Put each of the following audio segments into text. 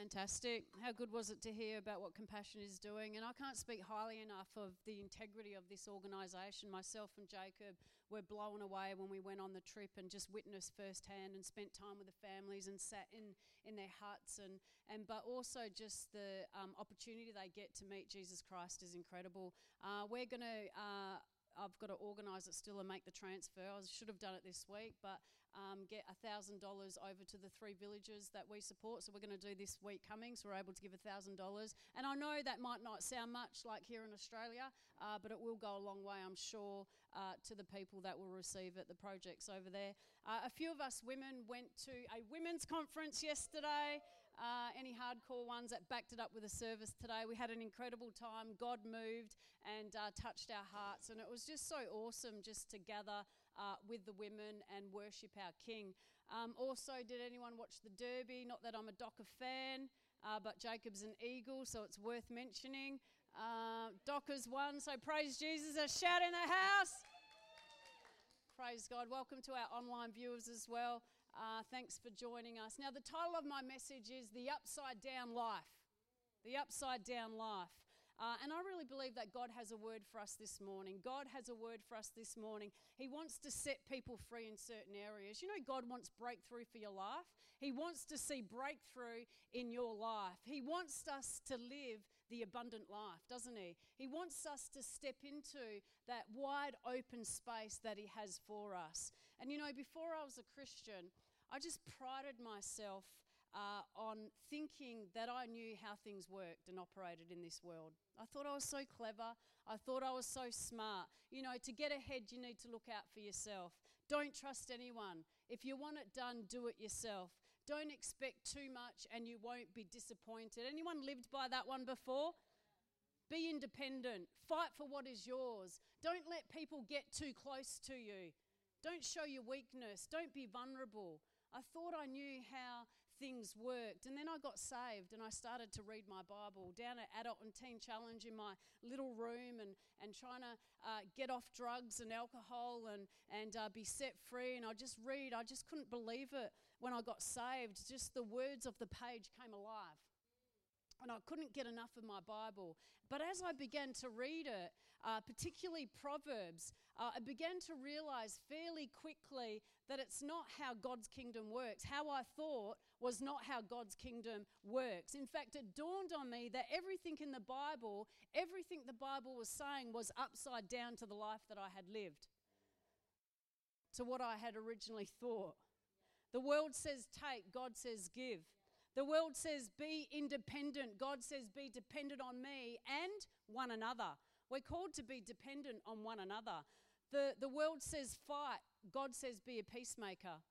Fantastic. How good was it to hear about what Compassion is doing? And I can't speak highly enough of the integrity of this organisation. Myself and Jacob were blown away when we went on the trip and just witnessed firsthand and spent time with the families and sat in, in their huts. And, and But also just the um, opportunity they get to meet Jesus Christ is incredible. Uh, we're going to. Uh, I've got to organise it still and make the transfer. I should have done it this week, but um, get $1,000 over to the three villages that we support. So we're going to do this week coming, so we're able to give $1,000. And I know that might not sound much like here in Australia, uh, but it will go a long way, I'm sure, uh, to the people that will receive it, the projects over there. Uh, a few of us women went to a women's conference yesterday. Uh, any hardcore ones that backed it up with a service today. We had an incredible time. God moved and uh, touched our hearts, and it was just so awesome just to gather uh, with the women and worship our King. Um, also, did anyone watch the Derby? Not that I'm a Docker fan, uh, but Jacob's an Eagle, so it's worth mentioning. Uh, Dockers won, so praise Jesus. A shout in the house. Praise God. Welcome to our online viewers as well. Uh, thanks for joining us. Now, the title of my message is The Upside Down Life. The Upside Down Life. Uh, and I really believe that God has a word for us this morning. God has a word for us this morning. He wants to set people free in certain areas. You know, God wants breakthrough for your life. He wants to see breakthrough in your life. He wants us to live the abundant life, doesn't He? He wants us to step into that wide open space that He has for us. And you know, before I was a Christian, I just prided myself uh, on thinking that I knew how things worked and operated in this world. I thought I was so clever. I thought I was so smart. You know, to get ahead, you need to look out for yourself. Don't trust anyone. If you want it done, do it yourself. Don't expect too much and you won't be disappointed. Anyone lived by that one before? Be independent. Fight for what is yours. Don't let people get too close to you. Don't show your weakness. Don't be vulnerable. I thought I knew how things worked. And then I got saved and I started to read my Bible down at Adult and Teen Challenge in my little room and, and trying to uh, get off drugs and alcohol and, and uh, be set free. And I just read, I just couldn't believe it when I got saved. Just the words of the page came alive and I couldn't get enough of my Bible. But as I began to read it, uh, particularly Proverbs, uh, I began to realize fairly quickly that it's not how God's kingdom works. How I thought was not how God's kingdom works. In fact, it dawned on me that everything in the Bible, everything the Bible was saying, was upside down to the life that I had lived, to what I had originally thought. The world says take, God says give. The world says be independent. God says be dependent on me and one another. We're called to be dependent on one another. The, the world says fight. God says be a peacemaker.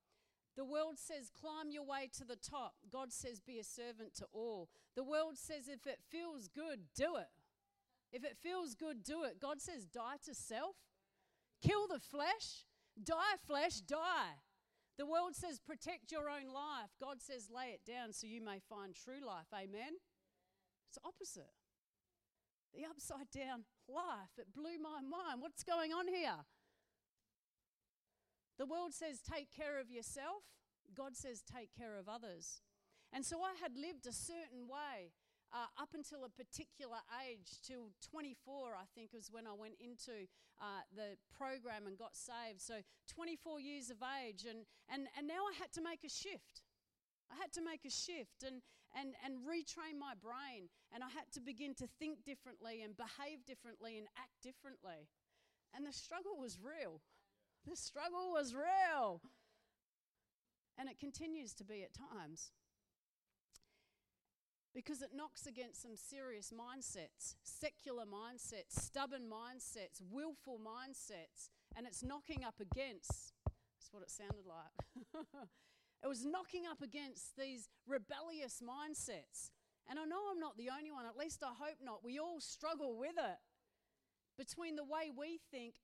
The world says climb your way to the top. God says be a servant to all. The world says if it feels good, do it. If it feels good, do it. God says die to self, kill the flesh, die flesh, die. The world says protect your own life. God says lay it down so you may find true life. Amen? It's opposite. The upside down life. It blew my mind. What's going on here? The world says take care of yourself. God says take care of others. And so I had lived a certain way uh, up until a particular age, till 24, I think, was when I went into uh, the program and got saved. So 24 years of age, and, and, and now I had to make a shift. I had to make a shift and, and, and retrain my brain, and I had to begin to think differently and behave differently and act differently. And the struggle was real. The struggle was real. And it continues to be at times because it knocks against some serious mindsets, secular mindsets, stubborn mindsets, willful mindsets, and it's knocking up against, that's what it sounded like. it was knocking up against these rebellious mindsets. And I know I'm not the only one, at least I hope not. We all struggle with it between the way we think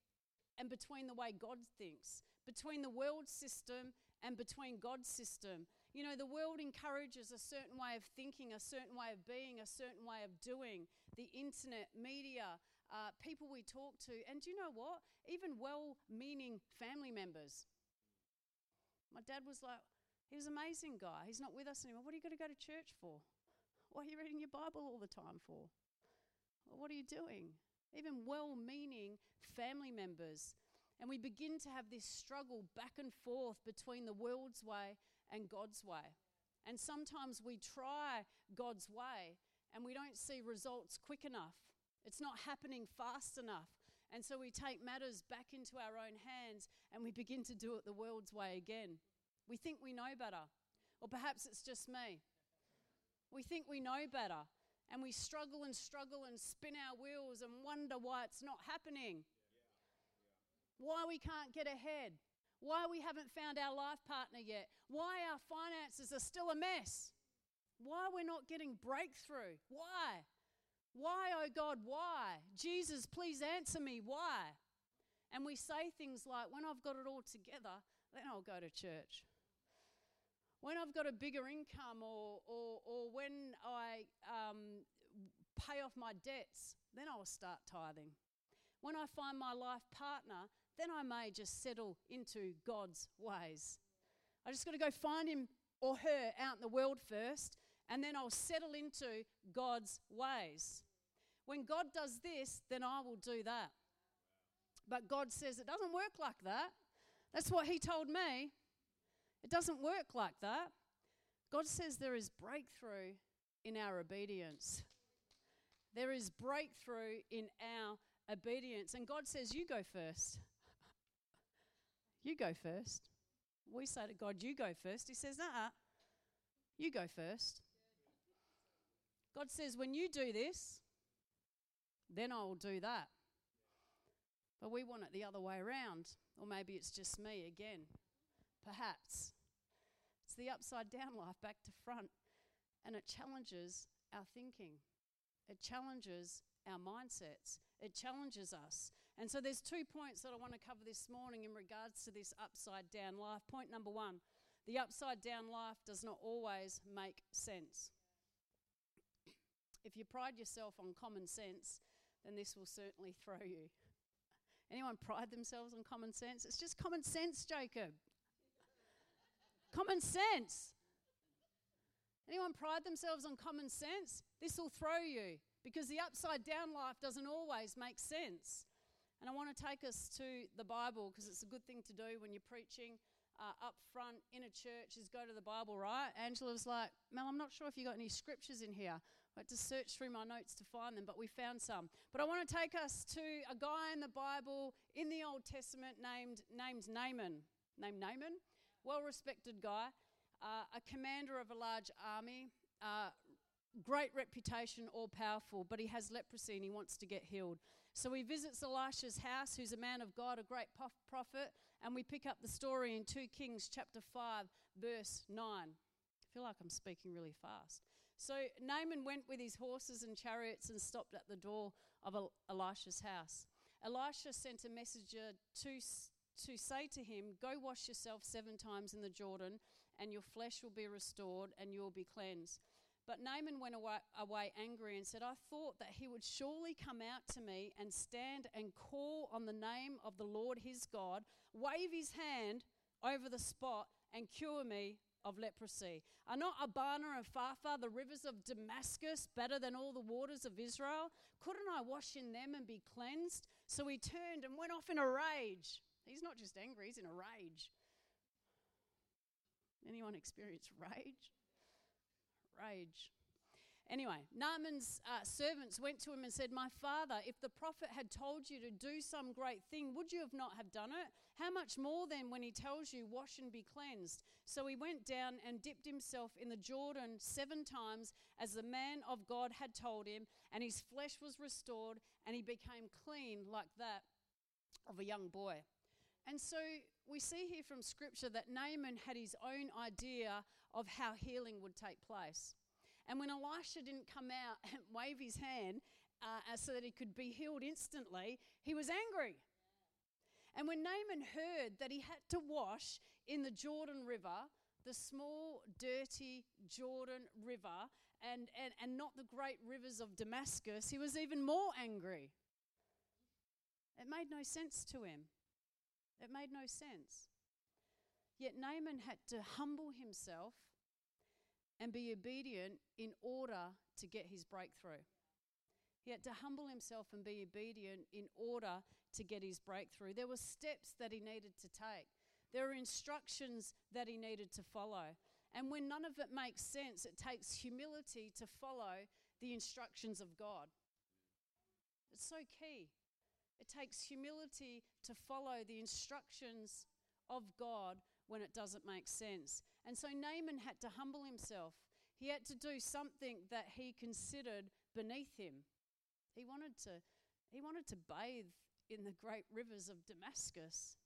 and between the way God thinks, between the world system and between God's system. You know, the world encourages a certain way of thinking, a certain way of being, a certain way of doing. The internet, media, uh, people we talk to, and do you know what? Even well meaning family members. My dad was like, he was an amazing guy. He's not with us anymore. What are you going to go to church for? What are you reading your Bible all the time for? What are you doing? Even well meaning family members. And we begin to have this struggle back and forth between the world's way and God's way. And sometimes we try God's way and we don't see results quick enough. It's not happening fast enough. And so we take matters back into our own hands and we begin to do it the world's way again. We think we know better. Or perhaps it's just me. We think we know better and we struggle and struggle and spin our wheels and wonder why it's not happening. Why we can't get ahead. Why we haven't found our life partner yet. Why our finances are still a mess. Why we're not getting breakthrough. Why? Why, oh God, why? Jesus, please answer me, why? And we say things like, when I've got it all together, then I'll go to church. When I've got a bigger income or, or, or when I um, pay off my debts, then I'll start tithing. When I find my life partner, then I may just settle into God's ways. I just got to go find him or her out in the world first, and then I'll settle into God's ways. When God does this, then I will do that. But God says it doesn't work like that. That's what He told me. It doesn't work like that. God says there is breakthrough in our obedience. There is breakthrough in our obedience. And God says, You go first. You go first. We say to God, You go first. He says, Nah, you go first. God says, When you do this, then I'll do that. But we want it the other way around. Or maybe it's just me again. Perhaps. It's the upside down life back to front. And it challenges our thinking, it challenges our mindsets, it challenges us. And so there's two points that I want to cover this morning in regards to this upside down life. Point number one the upside down life does not always make sense. If you pride yourself on common sense, then this will certainly throw you. Anyone pride themselves on common sense? It's just common sense, Jacob. common sense. Anyone pride themselves on common sense? This will throw you because the upside down life doesn't always make sense. And I want to take us to the Bible because it's a good thing to do when you're preaching uh, up front in a church is go to the Bible, right? Angela was like, Mel, I'm not sure if you got any scriptures in here. I had to search through my notes to find them, but we found some. But I want to take us to a guy in the Bible in the Old Testament named, named Naaman. Named Naaman, well respected guy, uh, a commander of a large army, uh, great reputation, all powerful, but he has leprosy and he wants to get healed. So he visits Elisha's house, who's a man of God, a great prophet, and we pick up the story in 2 Kings chapter 5, verse 9. I feel like I'm speaking really fast. So Naaman went with his horses and chariots and stopped at the door of Elisha's house. Elisha sent a messenger to, to say to him, Go wash yourself seven times in the Jordan, and your flesh will be restored, and you will be cleansed. But Naaman went away, away, angry and said, I thought that he would surely come out to me and stand and call on the name of the Lord his God, wave his hand over the spot, and cure me of leprosy. Are not Abana and Pharpar, the rivers of Damascus, better than all the waters of Israel? Couldn't I wash in them and be cleansed? So he turned and went off in a rage. He's not just angry, he's in a rage. Anyone experience rage? Rage. Anyway, Naaman's uh, servants went to him and said, My father, if the prophet had told you to do some great thing, would you have not have done it? How much more then when he tells you, Wash and be cleansed? So he went down and dipped himself in the Jordan seven times, as the man of God had told him, and his flesh was restored, and he became clean like that of a young boy. And so we see here from Scripture that Naaman had his own idea of how healing would take place. And when Elisha didn't come out and wave his hand uh, so that he could be healed instantly, he was angry. And when Naaman heard that he had to wash in the Jordan River, the small, dirty Jordan River, and, and, and not the great rivers of Damascus, he was even more angry. It made no sense to him. It made no sense. Yet Naaman had to humble himself and be obedient in order to get his breakthrough. He had to humble himself and be obedient in order to get his breakthrough. There were steps that he needed to take. There were instructions that he needed to follow. And when none of it makes sense, it takes humility to follow the instructions of God. It's so key. It takes humility to follow the instructions of God when it doesn't make sense. And so Naaman had to humble himself. He had to do something that he considered beneath him. He wanted to, he wanted to bathe in the great rivers of Damascus,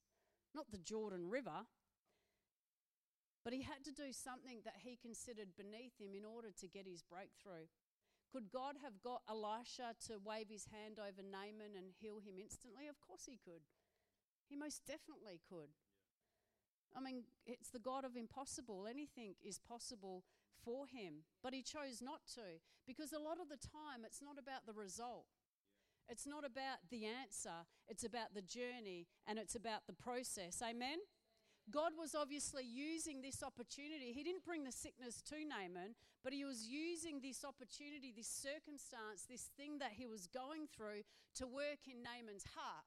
not the Jordan River. But he had to do something that he considered beneath him in order to get his breakthrough. Could God have got Elisha to wave his hand over Naaman and heal him instantly? Of course he could. He most definitely could. I mean, it's the God of impossible. Anything is possible for him. But he chose not to because a lot of the time it's not about the result. It's not about the answer, it's about the journey and it's about the process. Amen? God was obviously using this opportunity. He didn't bring the sickness to Naaman, but he was using this opportunity, this circumstance, this thing that he was going through to work in Naaman's heart,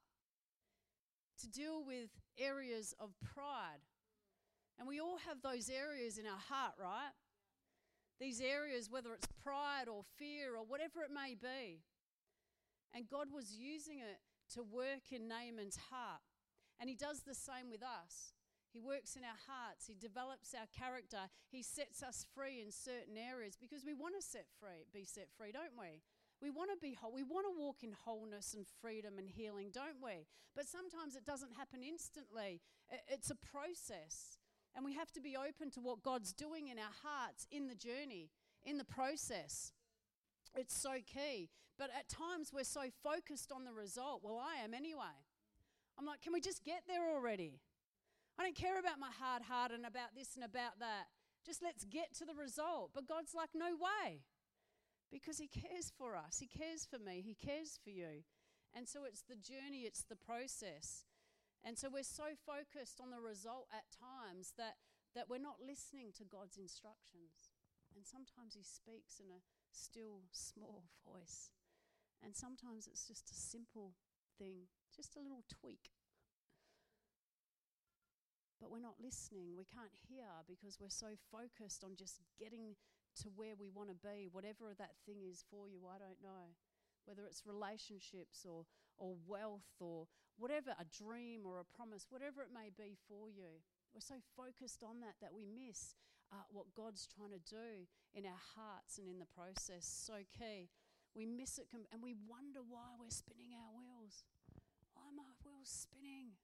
to deal with areas of pride. And we all have those areas in our heart, right? These areas, whether it's pride or fear or whatever it may be. And God was using it to work in Naaman's heart. And he does the same with us. He works in our hearts. He develops our character. He sets us free in certain areas because we want to set free, be set free, don't we? We want to be whole. We want to walk in wholeness and freedom and healing, don't we? But sometimes it doesn't happen instantly. It's a process. And we have to be open to what God's doing in our hearts in the journey, in the process. It's so key. But at times we're so focused on the result. Well, I am anyway. I'm like, can we just get there already? I don't care about my hard heart and about this and about that. Just let's get to the result. But God's like, no way. Because He cares for us. He cares for me. He cares for you. And so it's the journey, it's the process. And so we're so focused on the result at times that, that we're not listening to God's instructions. And sometimes He speaks in a still, small voice. And sometimes it's just a simple thing, just a little tweak but we're not listening. We can't hear because we're so focused on just getting to where we want to be, whatever that thing is for you, I don't know. Whether it's relationships or, or wealth or whatever, a dream or a promise, whatever it may be for you. We're so focused on that that we miss uh, what God's trying to do in our hearts and in the process. So key. We miss it com- and we wonder why we're spinning our wheels. Why are my wheels spinning?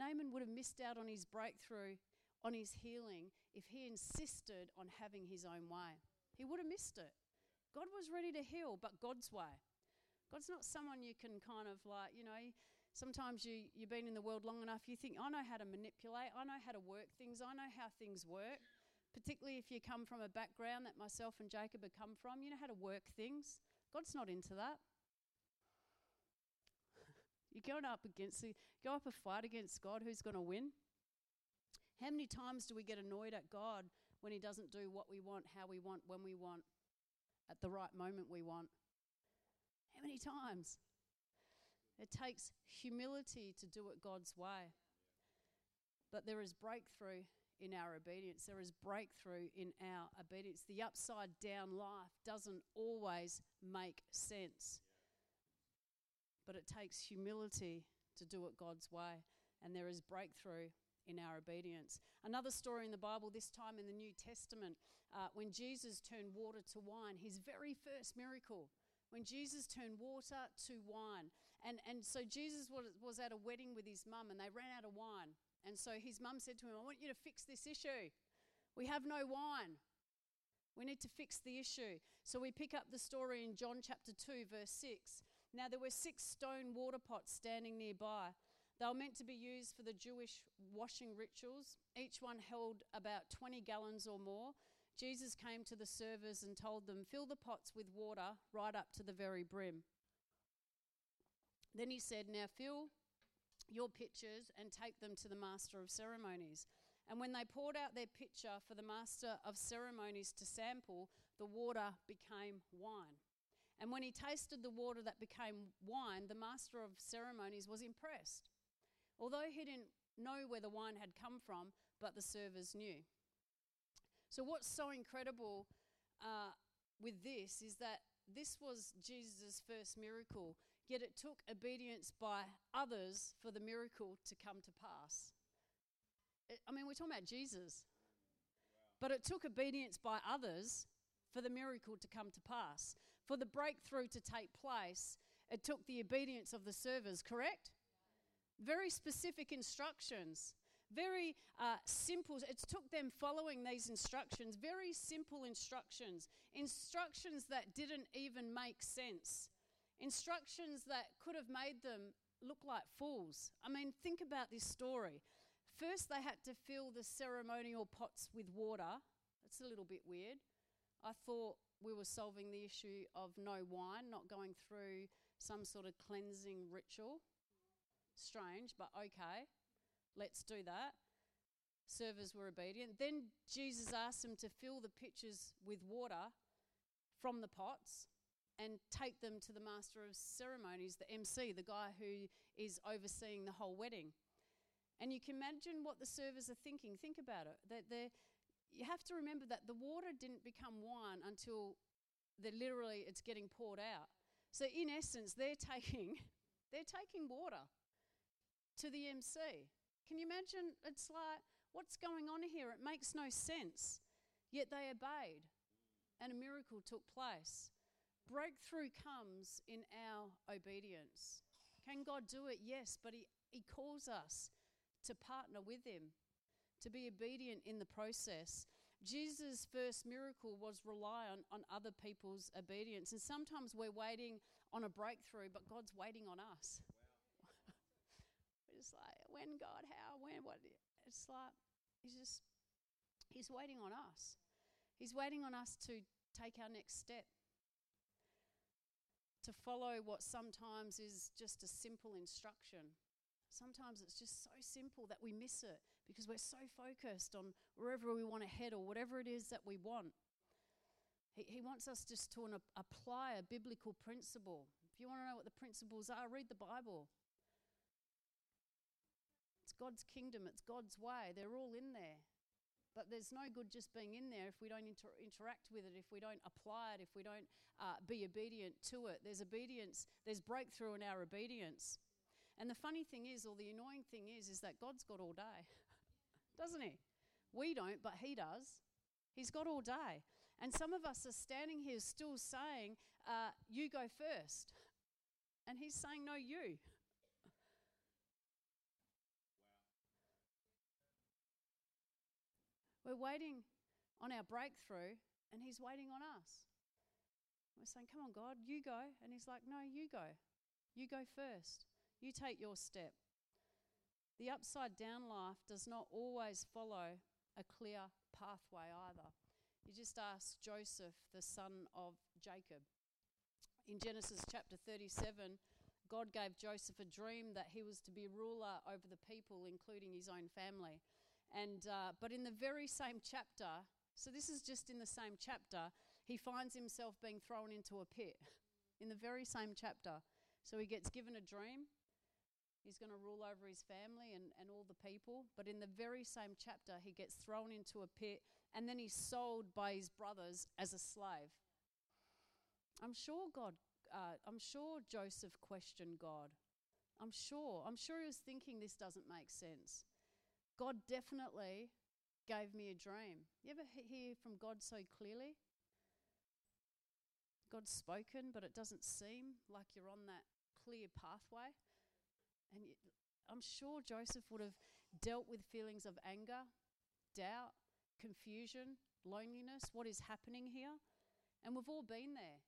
Naaman would have missed out on his breakthrough, on his healing, if he insisted on having his own way. He would have missed it. God was ready to heal, but God's way. God's not someone you can kind of like, you know, sometimes you, you've been in the world long enough, you think, I know how to manipulate, I know how to work things, I know how things work. Particularly if you come from a background that myself and Jacob have come from, you know how to work things. God's not into that. You're going up against, go up a fight against God, who's going to win? How many times do we get annoyed at God when He doesn't do what we want, how we want, when we want, at the right moment we want? How many times? It takes humility to do it God's way. But there is breakthrough in our obedience. There is breakthrough in our obedience. The upside down life doesn't always make sense but it takes humility to do it God's way. And there is breakthrough in our obedience. Another story in the Bible, this time in the New Testament, uh, when Jesus turned water to wine, his very first miracle. When Jesus turned water to wine. And, and so Jesus was, was at a wedding with his mum and they ran out of wine. And so his mum said to him, I want you to fix this issue. We have no wine. We need to fix the issue. So we pick up the story in John chapter 2, verse 6. Now there were six stone water pots standing nearby. They were meant to be used for the Jewish washing rituals. Each one held about 20 gallons or more. Jesus came to the servers and told them, Fill the pots with water right up to the very brim. Then he said, Now fill your pitchers and take them to the master of ceremonies. And when they poured out their pitcher for the master of ceremonies to sample, the water became wine. And when he tasted the water that became wine, the master of ceremonies was impressed. Although he didn't know where the wine had come from, but the servers knew. So, what's so incredible uh, with this is that this was Jesus' first miracle, yet it took obedience by others for the miracle to come to pass. It, I mean, we're talking about Jesus, but it took obedience by others for the miracle to come to pass. For the breakthrough to take place, it took the obedience of the servers, correct? Very specific instructions. Very uh, simple. It took them following these instructions, very simple instructions, instructions that didn't even make sense, instructions that could have made them look like fools. I mean, think about this story. First, they had to fill the ceremonial pots with water. That's a little bit weird. I thought we were solving the issue of no wine, not going through some sort of cleansing ritual. Strange, but okay. Let's do that. Servers were obedient. Then Jesus asked them to fill the pitchers with water from the pots and take them to the master of ceremonies, the MC, the guy who is overseeing the whole wedding. And you can imagine what the servers are thinking. Think about it. That they you have to remember that the water didn't become wine until they literally it's getting poured out. So in essence, they're taking they're taking water to the MC. Can you imagine? It's like, what's going on here? It makes no sense. Yet they obeyed, and a miracle took place. Breakthrough comes in our obedience. Can God do it? Yes, but He, he calls us to partner with Him, to be obedient in the process. Jesus' first miracle was rely on, on other people's obedience. And sometimes we're waiting on a breakthrough, but God's waiting on us. Wow. we're just like, when God, how, when, what? It's like, He's just, He's waiting on us. He's waiting on us to take our next step, to follow what sometimes is just a simple instruction. Sometimes it's just so simple that we miss it because we're so focused on wherever we want to head or whatever it is that we want. He, he wants us just to an, apply a biblical principle. If you want to know what the principles are, read the Bible. It's God's kingdom, it's God's way. They're all in there. But there's no good just being in there if we don't inter- interact with it, if we don't apply it, if we don't uh, be obedient to it. There's obedience, there's breakthrough in our obedience. And the funny thing is, or the annoying thing is, is that God's got all day, doesn't He? We don't, but He does. He's got all day. And some of us are standing here still saying, uh, You go first. And He's saying, No, you. We're waiting on our breakthrough, and He's waiting on us. We're saying, Come on, God, you go. And He's like, No, you go. You go first. You take your step. The upside down life does not always follow a clear pathway either. You just ask Joseph, the son of Jacob. In Genesis chapter 37, God gave Joseph a dream that he was to be ruler over the people, including his own family. And, uh, but in the very same chapter, so this is just in the same chapter, he finds himself being thrown into a pit. In the very same chapter. So he gets given a dream. He's going to rule over his family and, and all the people. But in the very same chapter, he gets thrown into a pit and then he's sold by his brothers as a slave. I'm sure God, uh, I'm sure Joseph questioned God. I'm sure. I'm sure he was thinking this doesn't make sense. God definitely gave me a dream. You ever hear from God so clearly? God's spoken, but it doesn't seem like you're on that clear pathway. And I'm sure Joseph would have dealt with feelings of anger, doubt, confusion, loneliness. What is happening here? And we've all been there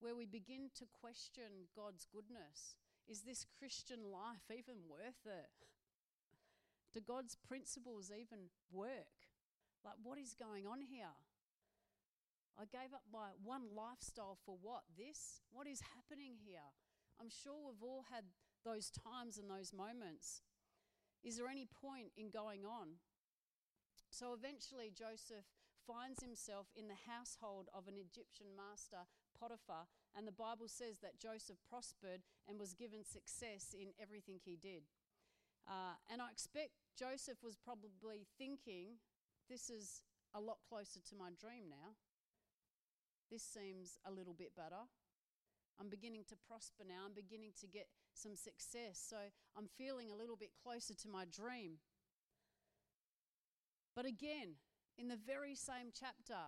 where we begin to question God's goodness. Is this Christian life even worth it? Do God's principles even work? Like, what is going on here? I gave up my one lifestyle for what? This? What is happening here? I'm sure we've all had those times and those moments. Is there any point in going on? So eventually, Joseph finds himself in the household of an Egyptian master, Potiphar, and the Bible says that Joseph prospered and was given success in everything he did. Uh, and I expect Joseph was probably thinking, this is a lot closer to my dream now. This seems a little bit better. I'm beginning to prosper now. I'm beginning to get some success. So I'm feeling a little bit closer to my dream. But again, in the very same chapter,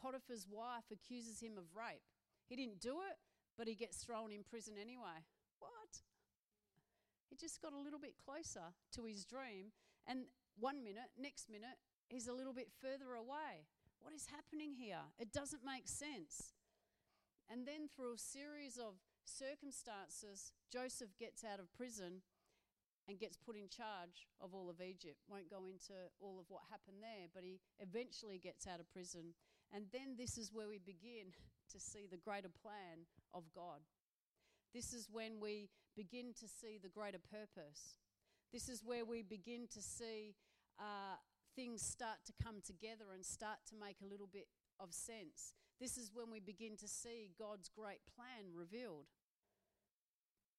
Potiphar's wife accuses him of rape. He didn't do it, but he gets thrown in prison anyway. What? He just got a little bit closer to his dream, and one minute, next minute, he's a little bit further away. What is happening here? It doesn't make sense. And then, through a series of circumstances, Joseph gets out of prison and gets put in charge of all of Egypt. Won't go into all of what happened there, but he eventually gets out of prison. And then this is where we begin to see the greater plan of God. This is when we begin to see the greater purpose. This is where we begin to see uh, things start to come together and start to make a little bit of sense. This is when we begin to see God's great plan revealed.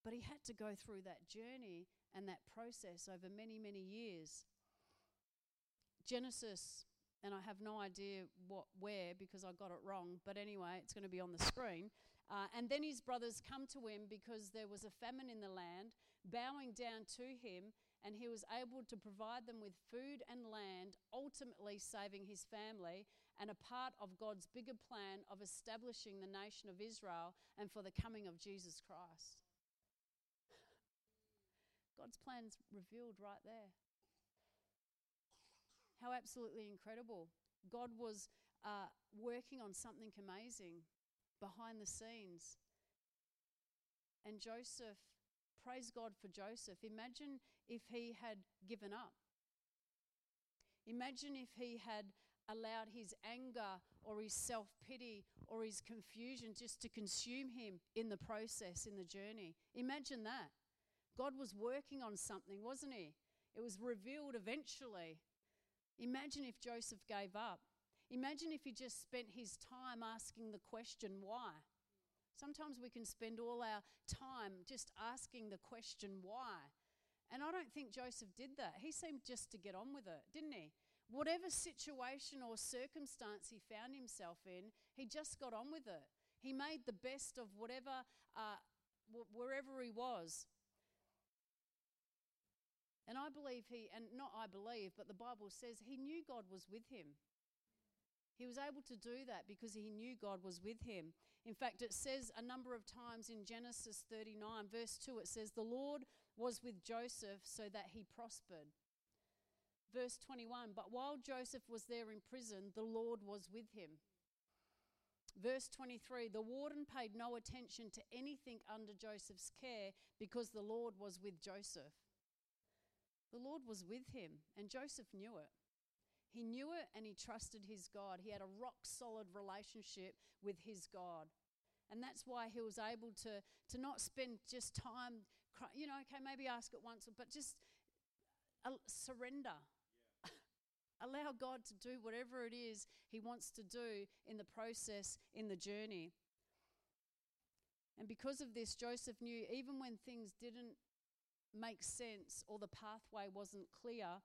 But he had to go through that journey and that process over many, many years. Genesis, and I have no idea what where because I got it wrong, but anyway, it's going to be on the screen. Uh, and then his brothers come to him because there was a famine in the land, bowing down to him, and he was able to provide them with food and land, ultimately saving his family and a part of God's bigger plan of establishing the nation of Israel and for the coming of Jesus Christ. God's plan's revealed right there. How absolutely incredible. God was uh, working on something amazing behind the scenes. And Joseph, praise God for Joseph. Imagine if he had given up. Imagine if he had allowed his anger or his self pity or his confusion just to consume him in the process, in the journey. Imagine that. God was working on something, wasn't he? It was revealed eventually. Imagine if Joseph gave up. Imagine if he just spent his time asking the question, why? Sometimes we can spend all our time just asking the question, why? And I don't think Joseph did that. He seemed just to get on with it, didn't he? Whatever situation or circumstance he found himself in, he just got on with it. He made the best of whatever, uh, wherever he was. And I believe he, and not I believe, but the Bible says he knew God was with him. He was able to do that because he knew God was with him. In fact, it says a number of times in Genesis 39, verse 2, it says, The Lord was with Joseph so that he prospered. Verse 21, but while Joseph was there in prison, the Lord was with him. Verse 23 The warden paid no attention to anything under Joseph's care because the Lord was with Joseph. The Lord was with him, and Joseph knew it. He knew it and he trusted his God. He had a rock solid relationship with his God. And that's why he was able to, to not spend just time, you know, okay, maybe ask it once, but just uh, surrender. Allow God to do whatever it is he wants to do in the process, in the journey. And because of this, Joseph knew even when things didn't make sense or the pathway wasn't clear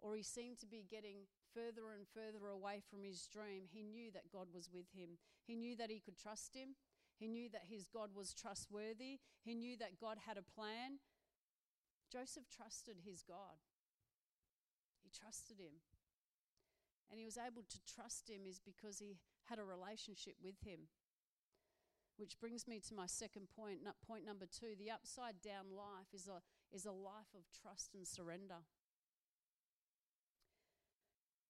or he seemed to be getting further and further away from his dream, he knew that God was with him. He knew that he could trust him. He knew that his God was trustworthy. He knew that God had a plan. Joseph trusted his God. He trusted him. And he was able to trust him is because he had a relationship with him. Which brings me to my second point, point number two. The upside down life is a, is a life of trust and surrender.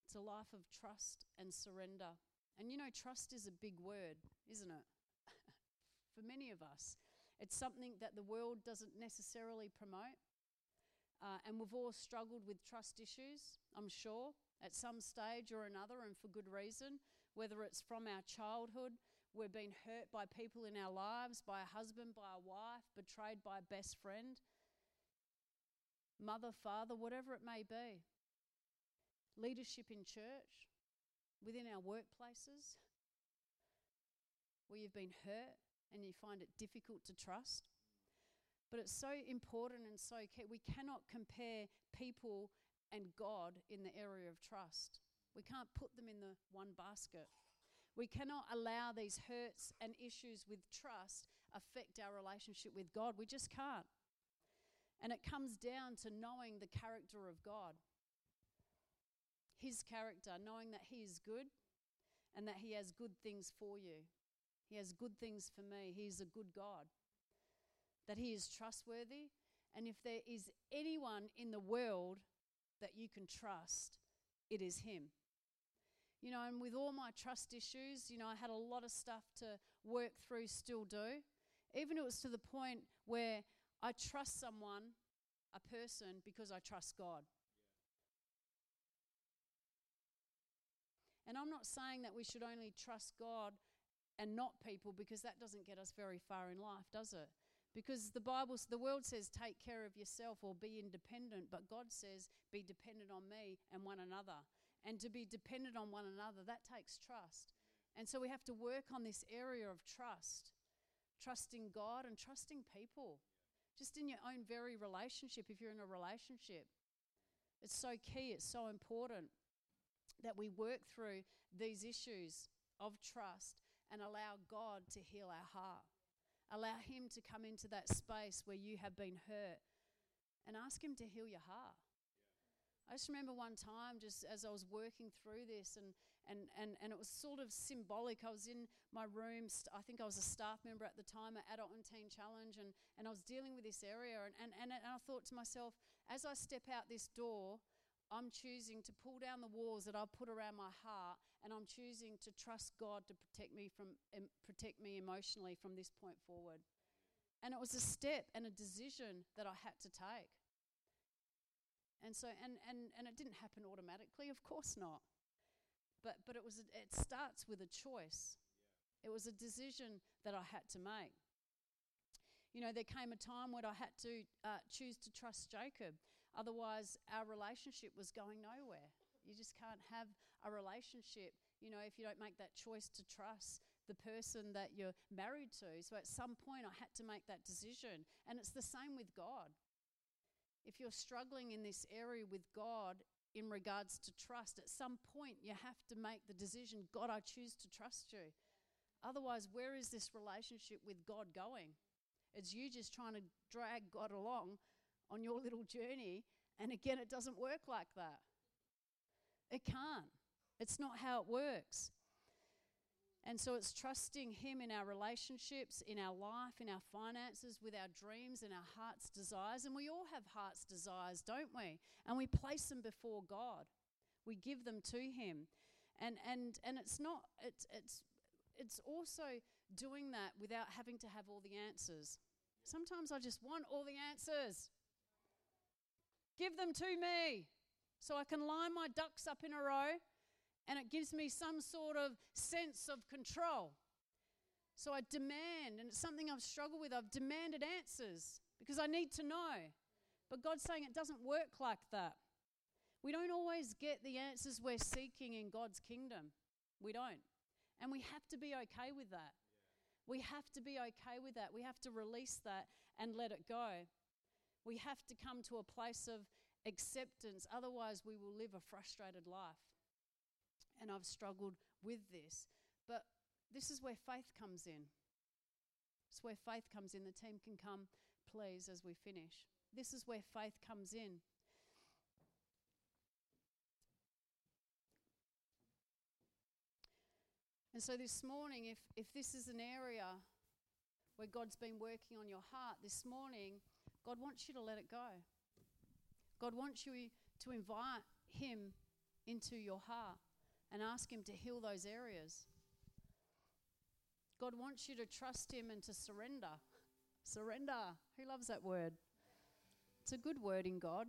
It's a life of trust and surrender. And you know, trust is a big word, isn't it? For many of us, it's something that the world doesn't necessarily promote. Uh, and we've all struggled with trust issues, I'm sure, at some stage or another, and for good reason, whether it's from our childhood We've been hurt by people in our lives, by a husband, by a wife, betrayed by a best friend, mother, father, whatever it may be. leadership in church, within our workplaces, where you've been hurt and you find it difficult to trust. But it's so important and so key. We cannot compare people and God in the area of trust. We can't put them in the one basket. We cannot allow these hurts and issues with trust affect our relationship with God. We just can't. And it comes down to knowing the character of God. His character, knowing that He is good and that He has good things for you. He has good things for me. He is a good God. That He is trustworthy. And if there is anyone in the world that you can trust, it is Him. You know, and with all my trust issues, you know, I had a lot of stuff to work through, still do. Even it was to the point where I trust someone, a person, because I trust God. And I'm not saying that we should only trust God and not people because that doesn't get us very far in life, does it? Because the Bible, the world says, take care of yourself or be independent, but God says, be dependent on me and one another. And to be dependent on one another, that takes trust. And so we have to work on this area of trust trusting God and trusting people. Just in your own very relationship, if you're in a relationship, it's so key, it's so important that we work through these issues of trust and allow God to heal our heart. Allow Him to come into that space where you have been hurt and ask Him to heal your heart. I just remember one time, just as I was working through this, and, and, and, and it was sort of symbolic. I was in my room, st- I think I was a staff member at the time at Adult and Teen Challenge, and, and I was dealing with this area. And, and, and, and I thought to myself, as I step out this door, I'm choosing to pull down the walls that I've put around my heart, and I'm choosing to trust God to protect me from protect me emotionally from this point forward. And it was a step and a decision that I had to take. And so, and, and, and it didn't happen automatically, of course not. But, but it, was a, it starts with a choice. It was a decision that I had to make. You know, there came a time when I had to uh, choose to trust Jacob. Otherwise, our relationship was going nowhere. You just can't have a relationship, you know, if you don't make that choice to trust the person that you're married to. So at some point, I had to make that decision. And it's the same with God. If you're struggling in this area with God in regards to trust, at some point you have to make the decision God, I choose to trust you. Otherwise, where is this relationship with God going? It's you just trying to drag God along on your little journey. And again, it doesn't work like that. It can't. It's not how it works. And so it's trusting Him in our relationships, in our life, in our finances, with our dreams and our heart's desires. And we all have heart's desires, don't we? And we place them before God. We give them to Him. And and and it's not it's it's it's also doing that without having to have all the answers. Sometimes I just want all the answers. Give them to me so I can line my ducks up in a row and it gives me some sort of sense of control. So I demand, and it's something I've struggled with, I've demanded answers because I need to know. But God's saying it doesn't work like that. We don't always get the answers we're seeking in God's kingdom. We don't. And we have to be okay with that. We have to be okay with that. We have to release that and let it go. We have to come to a place of acceptance, otherwise, we will live a frustrated life and I've struggled with this. But this is where faith comes in. It's where faith comes in. The team can come, please, as we finish. This is where faith comes in. And so this morning, if, if this is an area where God's been working on your heart, this morning, God wants you to let it go. God wants you to invite Him into your heart and ask Him to heal those areas. God wants you to trust Him and to surrender. Surrender. Who loves that word? It's a good word in God.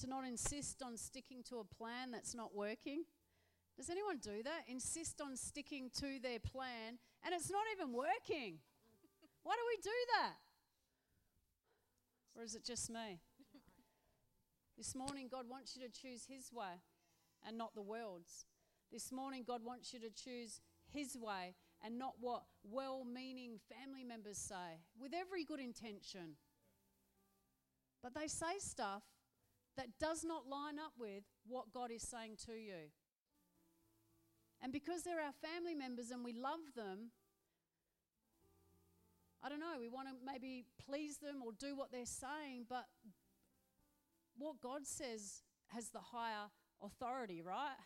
To not insist on sticking to a plan that's not working. Does anyone do that? Insist on sticking to their plan and it's not even working. Why do we do that? Or is it just me? This morning, God wants you to choose His way and not the world's. This morning, God wants you to choose His way and not what well meaning family members say with every good intention. But they say stuff that does not line up with what God is saying to you. And because they're our family members and we love them, I don't know, we want to maybe please them or do what they're saying, but what God says has the higher authority, right?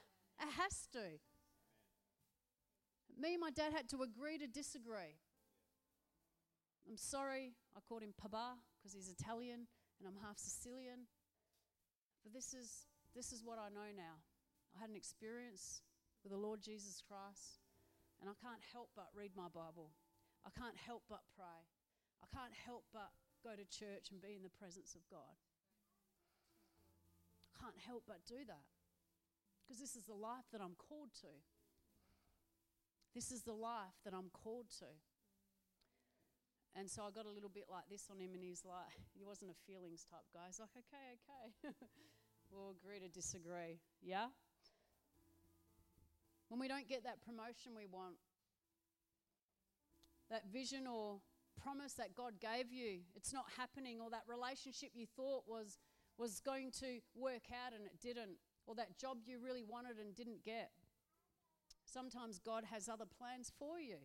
It has to. Me and my dad had to agree to disagree. I'm sorry, I called him Papa because he's Italian and I'm half Sicilian. But this is, this is what I know now. I had an experience with the Lord Jesus Christ, and I can't help but read my Bible. I can't help but pray. I can't help but go to church and be in the presence of God. I can't help but do that because this is the life that I'm called to. This is the life that I'm called to. And so I got a little bit like this on him, and he's like, he wasn't a feelings type guy. He's like, okay, okay. we'll agree to disagree. Yeah? When we don't get that promotion we want, that vision or promise that God gave you, it's not happening, or that relationship you thought was, was going to work out and it didn't, or that job you really wanted and didn't get. Sometimes God has other plans for you.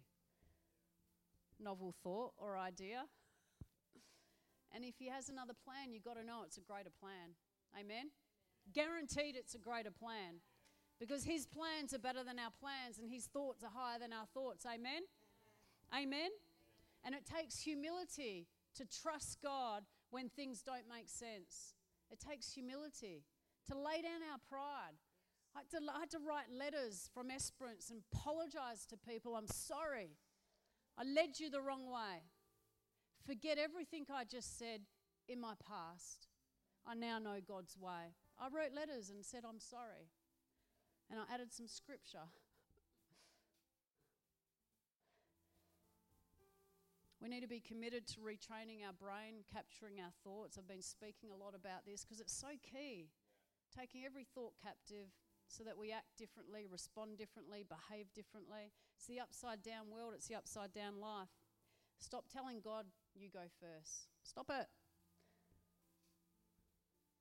Novel thought or idea. And if He has another plan, you've got to know it's a greater plan. Amen? Guaranteed it's a greater plan. Because His plans are better than our plans and His thoughts are higher than our thoughts. Amen? Amen? And it takes humility to trust God when things don't make sense. It takes humility to lay down our pride. I had, to, I had to write letters from Esperance and apologize to people. I'm sorry. I led you the wrong way. Forget everything I just said in my past. I now know God's way. I wrote letters and said, I'm sorry. And I added some scripture. We need to be committed to retraining our brain, capturing our thoughts. I've been speaking a lot about this because it's so key. Taking every thought captive so that we act differently, respond differently, behave differently. It's the upside down world, it's the upside down life. Stop telling God, you go first. Stop it.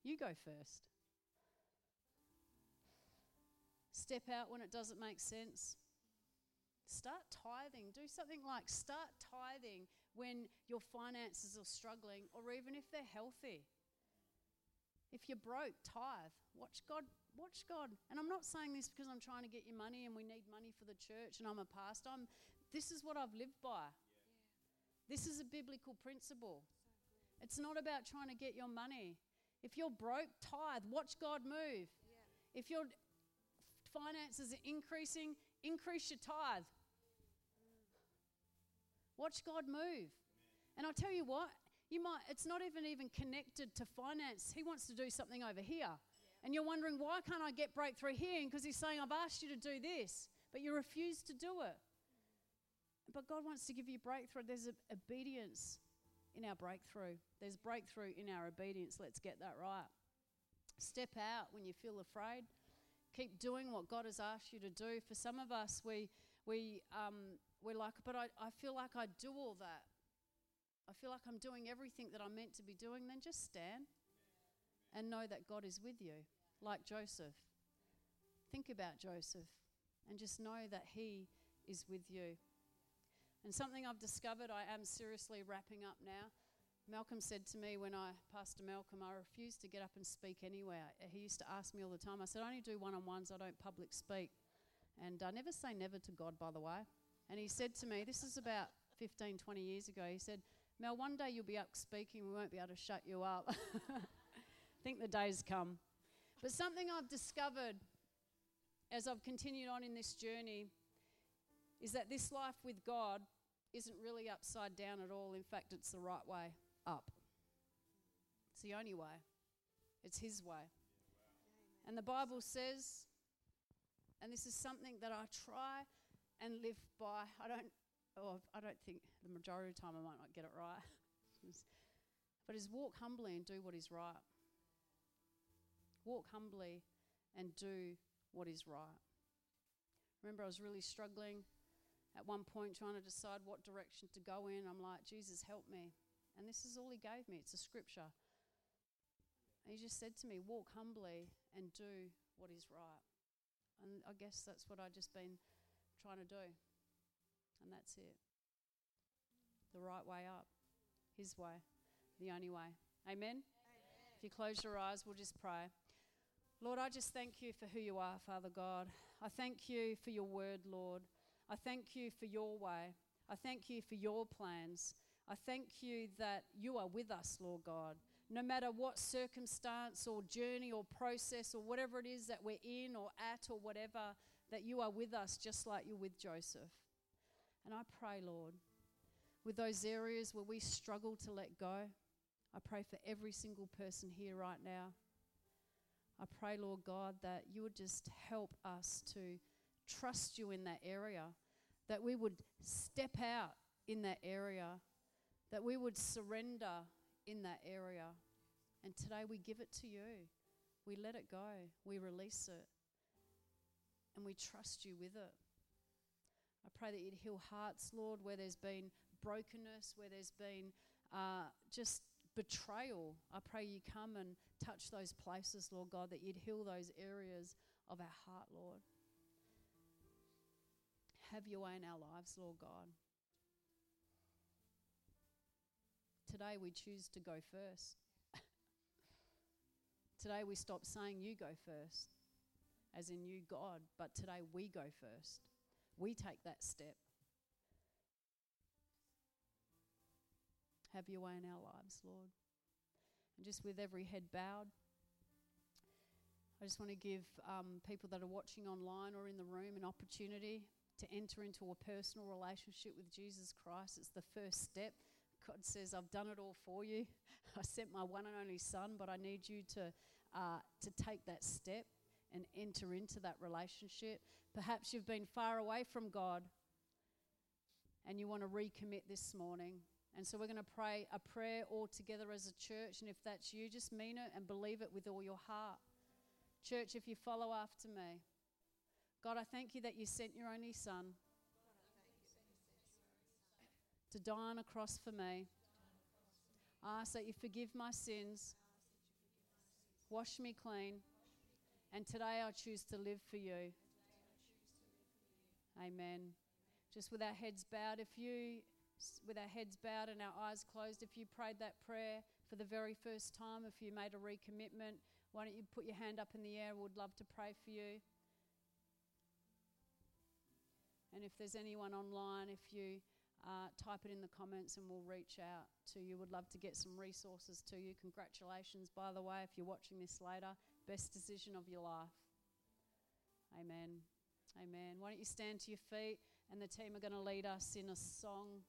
You go first. Step out when it doesn't make sense. Start tithing. Do something like start tithing when your finances are struggling or even if they're healthy. If you're broke, tithe. Watch God. Watch God. And I'm not saying this because I'm trying to get you money and we need money for the church and I'm a pastor. I'm, this is what I've lived by. Yeah. This is a biblical principle. So it's not about trying to get your money. If you're broke, tithe. Watch God move. Yeah. If your finances are increasing, increase your tithe. Watch God move. And I'll tell you what, you might it's not even even connected to finance. He wants to do something over here. And you're wondering why can't I get breakthrough here? Because he's saying I've asked you to do this, but you refuse to do it. But God wants to give you breakthrough. There's obedience in our breakthrough. There's breakthrough in our obedience. Let's get that right. Step out when you feel afraid. Keep doing what God has asked you to do. For some of us, we we um, we're like, but I, I feel like I do all that. I feel like I'm doing everything that I'm meant to be doing. Then just stand and know that God is with you, like Joseph. Think about Joseph and just know that He is with you. And something I've discovered, I am seriously wrapping up now. Malcolm said to me when I, Pastor Malcolm, I refuse to get up and speak anywhere. He used to ask me all the time. I said, I only do one on ones, I don't public speak. And I never say never to God, by the way. And he said to me, this is about 15, 20 years ago, he said, Mel, one day you'll be up speaking, we won't be able to shut you up. I think the day's come. But something I've discovered as I've continued on in this journey is that this life with God isn't really upside down at all. In fact, it's the right way up. It's the only way, it's His way. And the Bible says, and this is something that I try and live by. I don't, oh, I don't think the majority of the time I might not get it right. but is walk humbly and do what is right. Walk humbly and do what is right. Remember, I was really struggling at one point trying to decide what direction to go in. I'm like, Jesus, help me. And this is all He gave me. It's a scripture. he just said to me, Walk humbly and do what is right. And I guess that's what I've just been trying to do. And that's it. The right way up, His way, the only way. Amen? Amen? If you close your eyes, we'll just pray. Lord, I just thank you for who you are, Father God. I thank you for your word, Lord. I thank you for your way. I thank you for your plans. I thank you that you are with us, Lord God. No matter what circumstance or journey or process or whatever it is that we're in or at or whatever, that you are with us just like you're with Joseph. And I pray, Lord, with those areas where we struggle to let go, I pray for every single person here right now. I pray, Lord God, that you would just help us to trust you in that area, that we would step out in that area, that we would surrender in that area. And today we give it to you. We let it go, we release it, and we trust you with it. I pray that you'd heal hearts, Lord, where there's been brokenness, where there's been uh, just betrayal. I pray you come and touch those places, Lord God, that you'd heal those areas of our heart, Lord. Have your way in our lives, Lord God. Today we choose to go first. today we stop saying you go first, as in you, God, but today we go first. We take that step. Have your way in our lives, Lord. And just with every head bowed, I just want to give um, people that are watching online or in the room an opportunity to enter into a personal relationship with Jesus Christ. It's the first step. God says, I've done it all for you. I sent my one and only Son, but I need you to, uh, to take that step and enter into that relationship. Perhaps you've been far away from God and you want to recommit this morning. And so we're going to pray a prayer all together as a church. And if that's you, just mean it and believe it with all your heart. Church, if you follow after me, God, I thank you that you sent your only Son to die on a cross for me. I ask that you forgive my sins, wash me clean, and today I choose to live for you. Amen. Just with our heads bowed, if you with our heads bowed and our eyes closed, if you prayed that prayer for the very first time, if you made a recommitment, why don't you put your hand up in the air? We'd love to pray for you. And if there's anyone online, if you uh, type it in the comments and we'll reach out to you. Would love to get some resources to you. Congratulations, by the way, if you're watching this later. Best decision of your life. Amen. Amen. Why don't you stand to your feet and the team are going to lead us in a song.